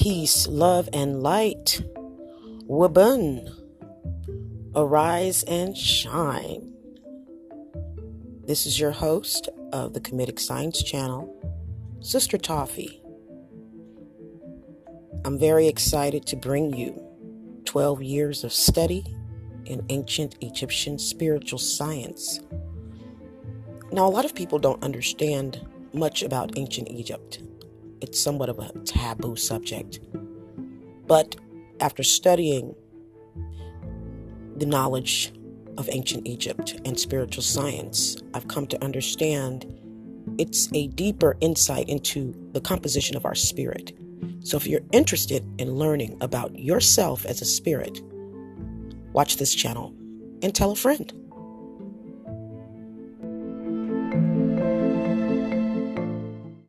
peace, love, and light. Wabun. Arise and shine. This is your host of the Kemetic Science Channel, Sister Toffee. I'm very excited to bring you 12 years of study in ancient Egyptian spiritual science. Now, a lot of people don't understand much about ancient Egypt. It's somewhat of a taboo subject. But after studying the knowledge of ancient Egypt and spiritual science, I've come to understand it's a deeper insight into the composition of our spirit. So if you're interested in learning about yourself as a spirit, watch this channel and tell a friend.